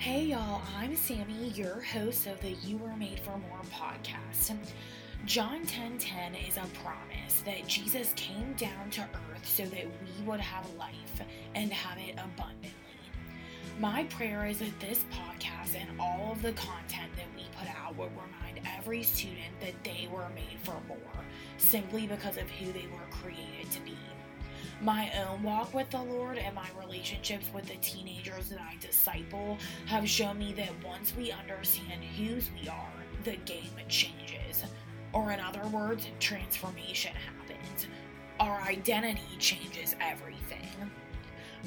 Hey y'all, I'm Sammie, your host of the You Were Made for More podcast. John 10:10 is a promise that Jesus came down to earth so that we would have life and have it abundantly. My prayer is that this podcast and all of the content that we put out will remind every student that they were made for more, simply because of who they were created to be. My own walk with the Lord and my relationships with the teenagers that I disciple have shown me that once we understand whose we are, the game changes. Or, in other words, transformation happens. Our identity changes everything.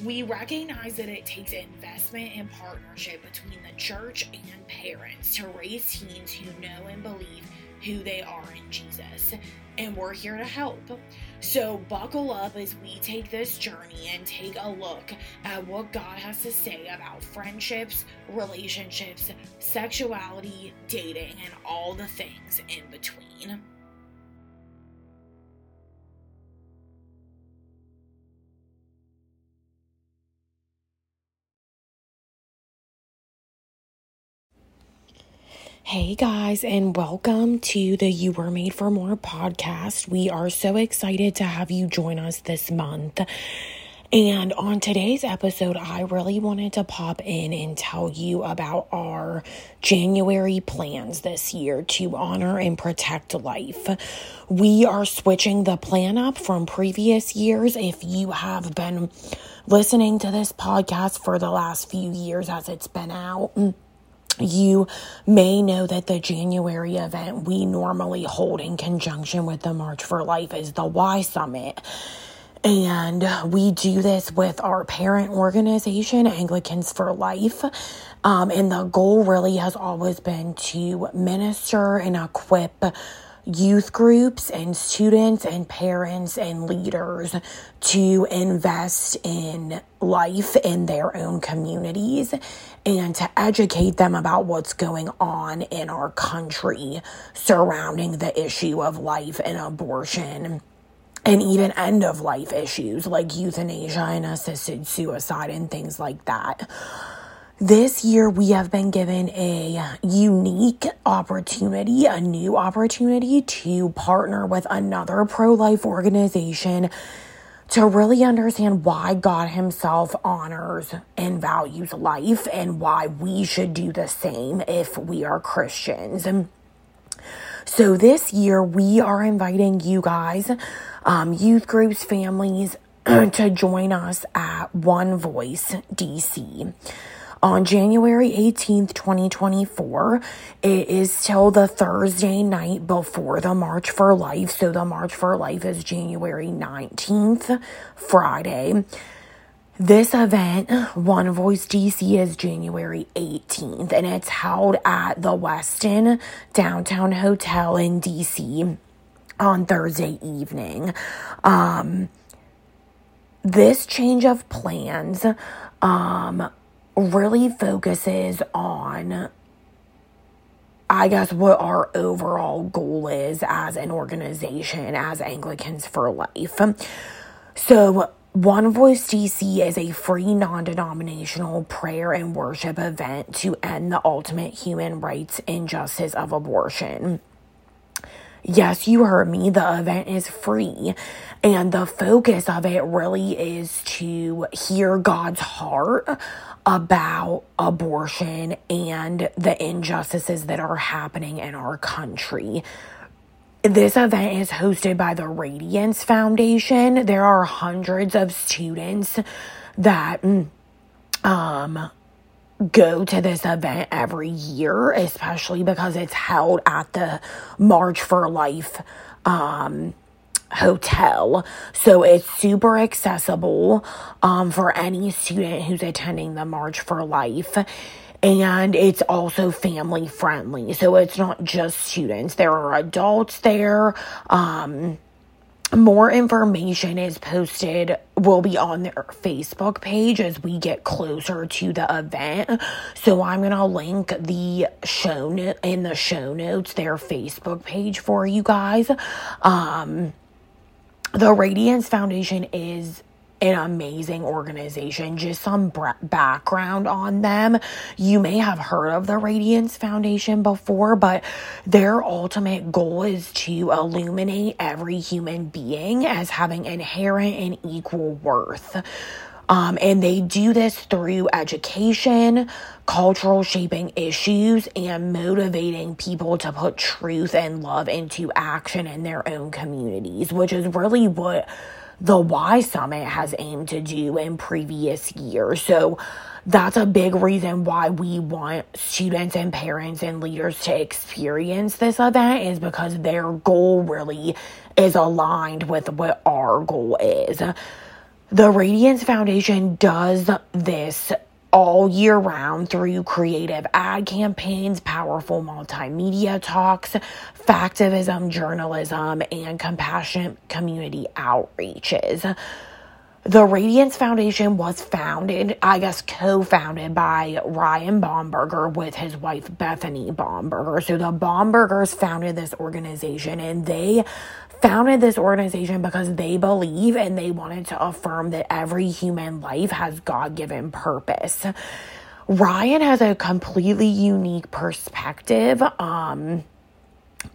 We recognize that it takes investment and partnership between the church and parents to raise teens who know and believe who they are in Jesus. And we're here to help. So, buckle up as we take this journey and take a look at what God has to say about friendships, relationships, sexuality, dating, and all the things in between. Hey guys, and welcome to the You Were Made for More podcast. We are so excited to have you join us this month. And on today's episode, I really wanted to pop in and tell you about our January plans this year to honor and protect life. We are switching the plan up from previous years. If you have been listening to this podcast for the last few years as it's been out, you may know that the January event we normally hold in conjunction with the March for Life is the Y Summit. And we do this with our parent organization, Anglicans for Life. Um, and the goal really has always been to minister and equip youth groups and students and parents and leaders to invest in life in their own communities and to educate them about what's going on in our country surrounding the issue of life and abortion and even end of life issues like euthanasia and assisted suicide and things like that. This year, we have been given a unique opportunity, a new opportunity to partner with another pro life organization to really understand why God Himself honors and values life and why we should do the same if we are Christians. So, this year, we are inviting you guys, um, youth groups, families, to join us at One Voice DC on January 18th, 2024. It is till the Thursday night before the March for Life. So the March for Life is January 19th, Friday. This event, One Voice DC, is January 18th, and it's held at the Westin Downtown Hotel in DC on Thursday evening. Um, this change of plans um, really focuses on I guess what our overall goal is as an organization, as Anglicans for Life. So, One Voice DC is a free non denominational prayer and worship event to end the ultimate human rights injustice of abortion. Yes, you heard me. The event is free. And the focus of it really is to hear God's heart about abortion and the injustices that are happening in our country. This event is hosted by the Radiance Foundation. There are hundreds of students that um go to this event every year, especially because it's held at the March for Life um, hotel. So it's super accessible um, for any student who's attending the March for Life. And it's also family friendly. So it's not just students, there are adults there. Um, more information is posted will be on their facebook page as we get closer to the event so i'm gonna link the show no- in the show notes their facebook page for you guys um the radiance foundation is an amazing organization. Just some background on them. You may have heard of the Radiance Foundation before, but their ultimate goal is to illuminate every human being as having inherent and equal worth. Um, and they do this through education, cultural shaping issues, and motivating people to put truth and love into action in their own communities, which is really what the Y Summit has aimed to do in previous years. So that's a big reason why we want students and parents and leaders to experience this event is because their goal really is aligned with what our goal is. The Radiance Foundation does this all year round through creative ad campaigns, powerful multimedia talks, factivism journalism, and compassionate community outreaches. The Radiance Foundation was founded, I guess co founded by Ryan Bomberger with his wife Bethany Bomberger. So the Bombergers founded this organization and they founded this organization because they believe and they wanted to affirm that every human life has God given purpose. Ryan has a completely unique perspective. Um,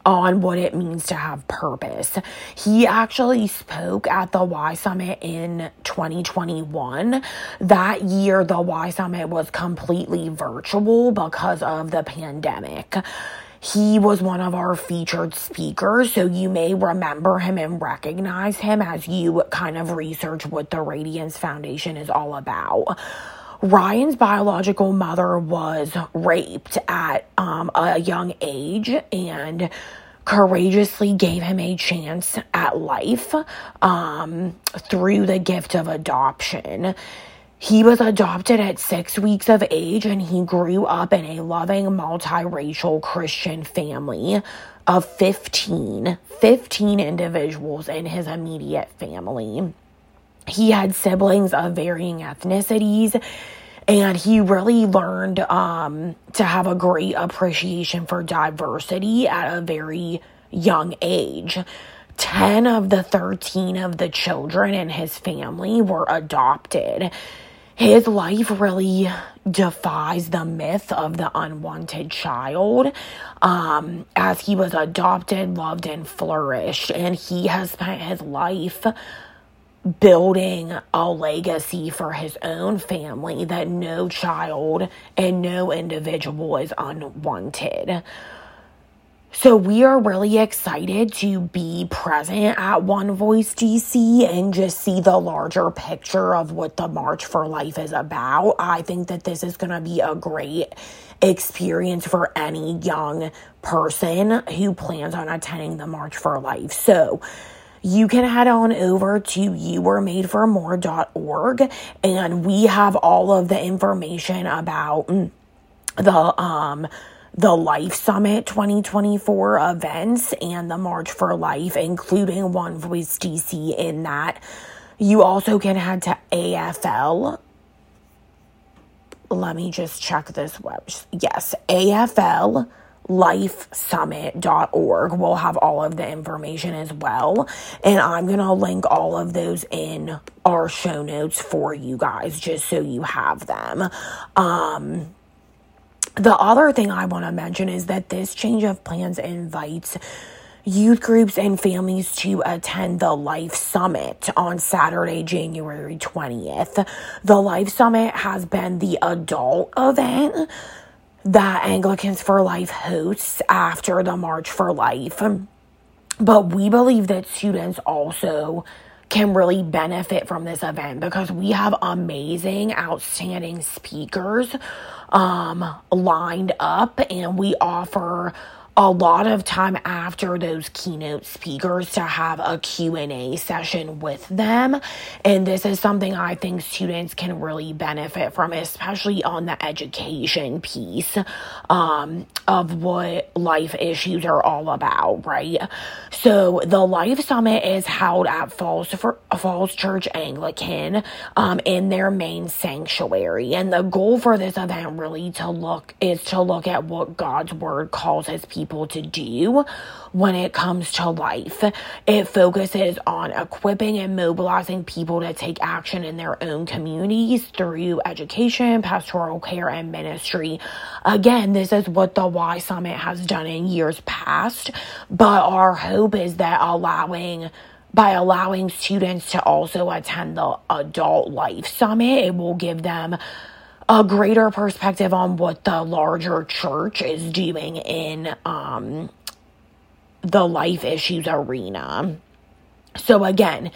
on what it means to have purpose. He actually spoke at the Y Summit in 2021. That year, the Y Summit was completely virtual because of the pandemic. He was one of our featured speakers, so you may remember him and recognize him as you kind of research what the Radiance Foundation is all about. Ryan's biological mother was raped at um, a young age and courageously gave him a chance at life um, through the gift of adoption. He was adopted at six weeks of age and he grew up in a loving multiracial Christian family of 15, 15 individuals in his immediate family. He had siblings of varying ethnicities and he really learned um, to have a great appreciation for diversity at a very young age. 10 of the 13 of the children in his family were adopted his life really defies the myth of the unwanted child um, as he was adopted, loved, and flourished. And he has spent his life building a legacy for his own family that no child and no individual is unwanted. So we are really excited to be present at One Voice DC and just see the larger picture of what the March for Life is about. I think that this is going to be a great experience for any young person who plans on attending the March for Life. So, you can head on over to youweremadeformore.org and we have all of the information about the um the Life Summit 2024 events and the March for Life, including One Voice DC in that. You also can head to AFL. Let me just check this web. Yes, AFL lifesummit.org will have all of the information as well. And I'm going to link all of those in our show notes for you guys just so you have them. Um, the other thing I want to mention is that this change of plans invites youth groups and families to attend the Life Summit on Saturday, January 20th. The Life Summit has been the adult event that Anglicans for Life hosts after the March for Life. But we believe that students also can really benefit from this event because we have amazing, outstanding speakers um, lined up and we offer a lot of time after those keynote speakers to have a Q&A session with them. And this is something I think students can really benefit from especially on the education piece um, of what life issues are all about right? So the life summit is held at Falls for Falls Church Anglican um, in their main sanctuary. And the goal for this event really to look is to look at what God's word calls his people people to do when it comes to life. It focuses on equipping and mobilizing people to take action in their own communities through education, pastoral care, and ministry. Again, this is what the Y Summit has done in years past, but our hope is that allowing by allowing students to also attend the adult life summit, it will give them a greater perspective on what the larger church is doing in um, the life issues arena. So, again,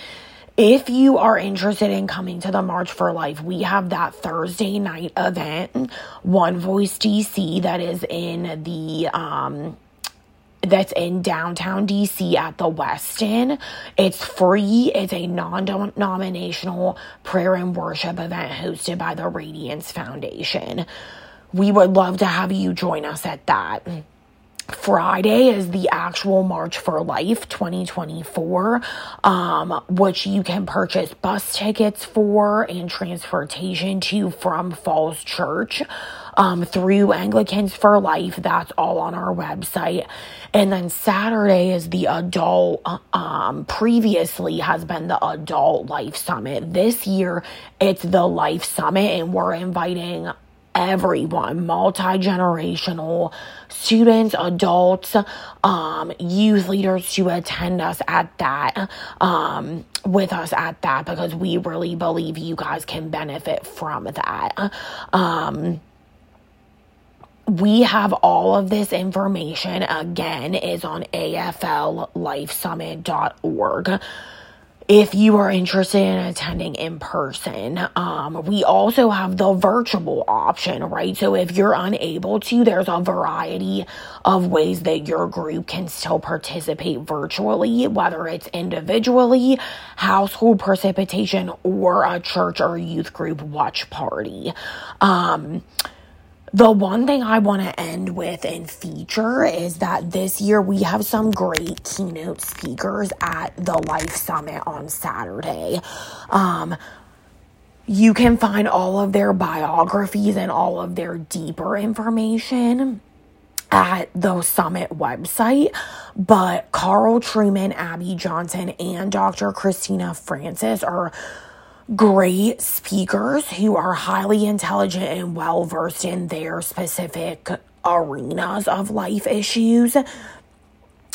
if you are interested in coming to the March for Life, we have that Thursday night event, One Voice DC, that is in the um, that's in downtown DC at the Westin. It's free. It's a non-denominational prayer and worship event hosted by the Radiance Foundation. We would love to have you join us at that. Friday is the actual March for Life 2024, um, which you can purchase bus tickets for and transportation to from Falls Church um, through Anglicans for Life. That's all on our website. And then Saturday is the adult, um, previously has been the Adult Life Summit. This year, it's the Life Summit, and we're inviting everyone, multi generational students, adults, um, youth leaders to attend us at that, um, with us at that, because we really believe you guys can benefit from that. Um, we have all of this information again is on afllifesummit.org if you are interested in attending in person. Um, we also have the virtual option, right? So if you're unable to, there's a variety of ways that your group can still participate virtually, whether it's individually, household precipitation, or a church or youth group watch party. Um, the one thing I want to end with and feature is that this year we have some great keynote speakers at the Life Summit on Saturday. Um, you can find all of their biographies and all of their deeper information at the summit website. But Carl Trueman, Abby Johnson, and Dr. Christina Francis are great speakers who are highly intelligent and well versed in their specific arenas of life issues.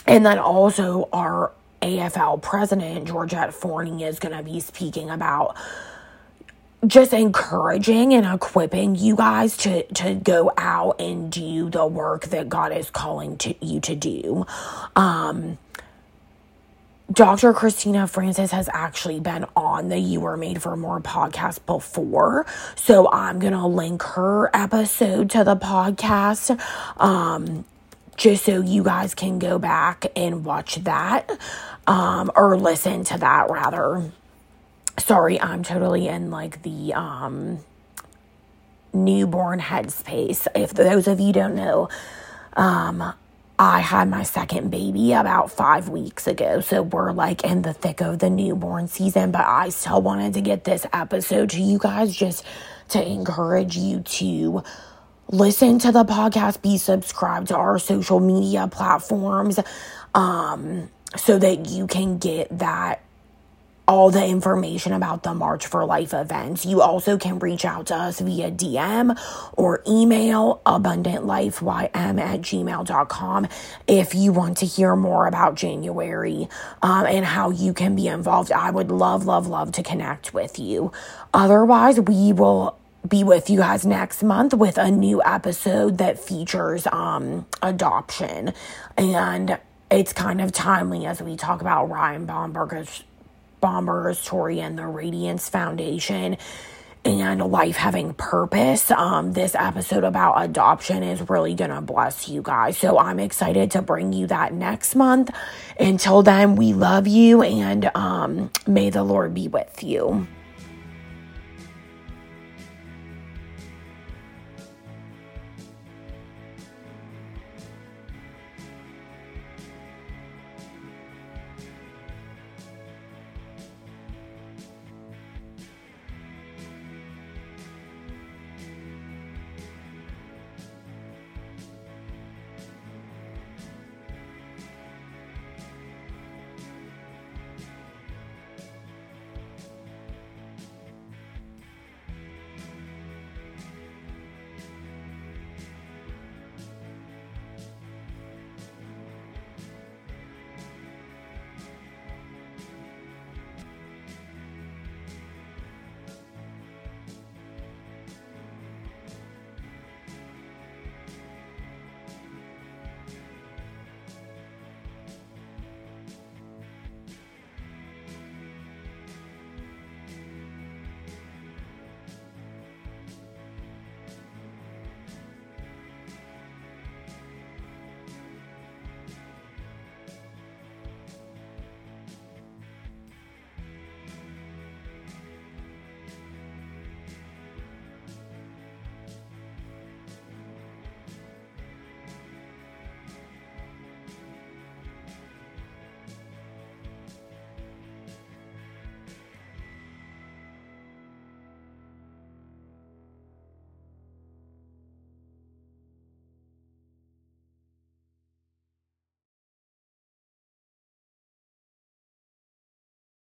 And then also, our AFL president, Georgette Forney, is going to be speaking about just encouraging and equipping you guys to to go out and do the work that God is calling to you to do. Um Dr. Christina Francis has actually been on the You Were Made for More podcast before. So I'm going to link her episode to the podcast um, just so you guys can go back and watch that um, or listen to that rather. Sorry, I'm totally in like the um, newborn headspace. If those of you don't know, um, I had my second baby about five weeks ago. So we're like in the thick of the newborn season, but I still wanted to get this episode to you guys just to encourage you to listen to the podcast, be subscribed to our social media platforms, um, so that you can get that all the information about the March for Life events. You also can reach out to us via DM or email abundantlifeym at gmail.com if you want to hear more about January um, and how you can be involved. I would love, love, love to connect with you. Otherwise, we will be with you guys next month with a new episode that features um, adoption and it's kind of timely as we talk about Ryan Bomberger's And the Radiance Foundation and life having purpose. Um, this episode about adoption is really going to bless you guys. So I'm excited to bring you that next month. Until then, we love you and um, may the Lord be with you.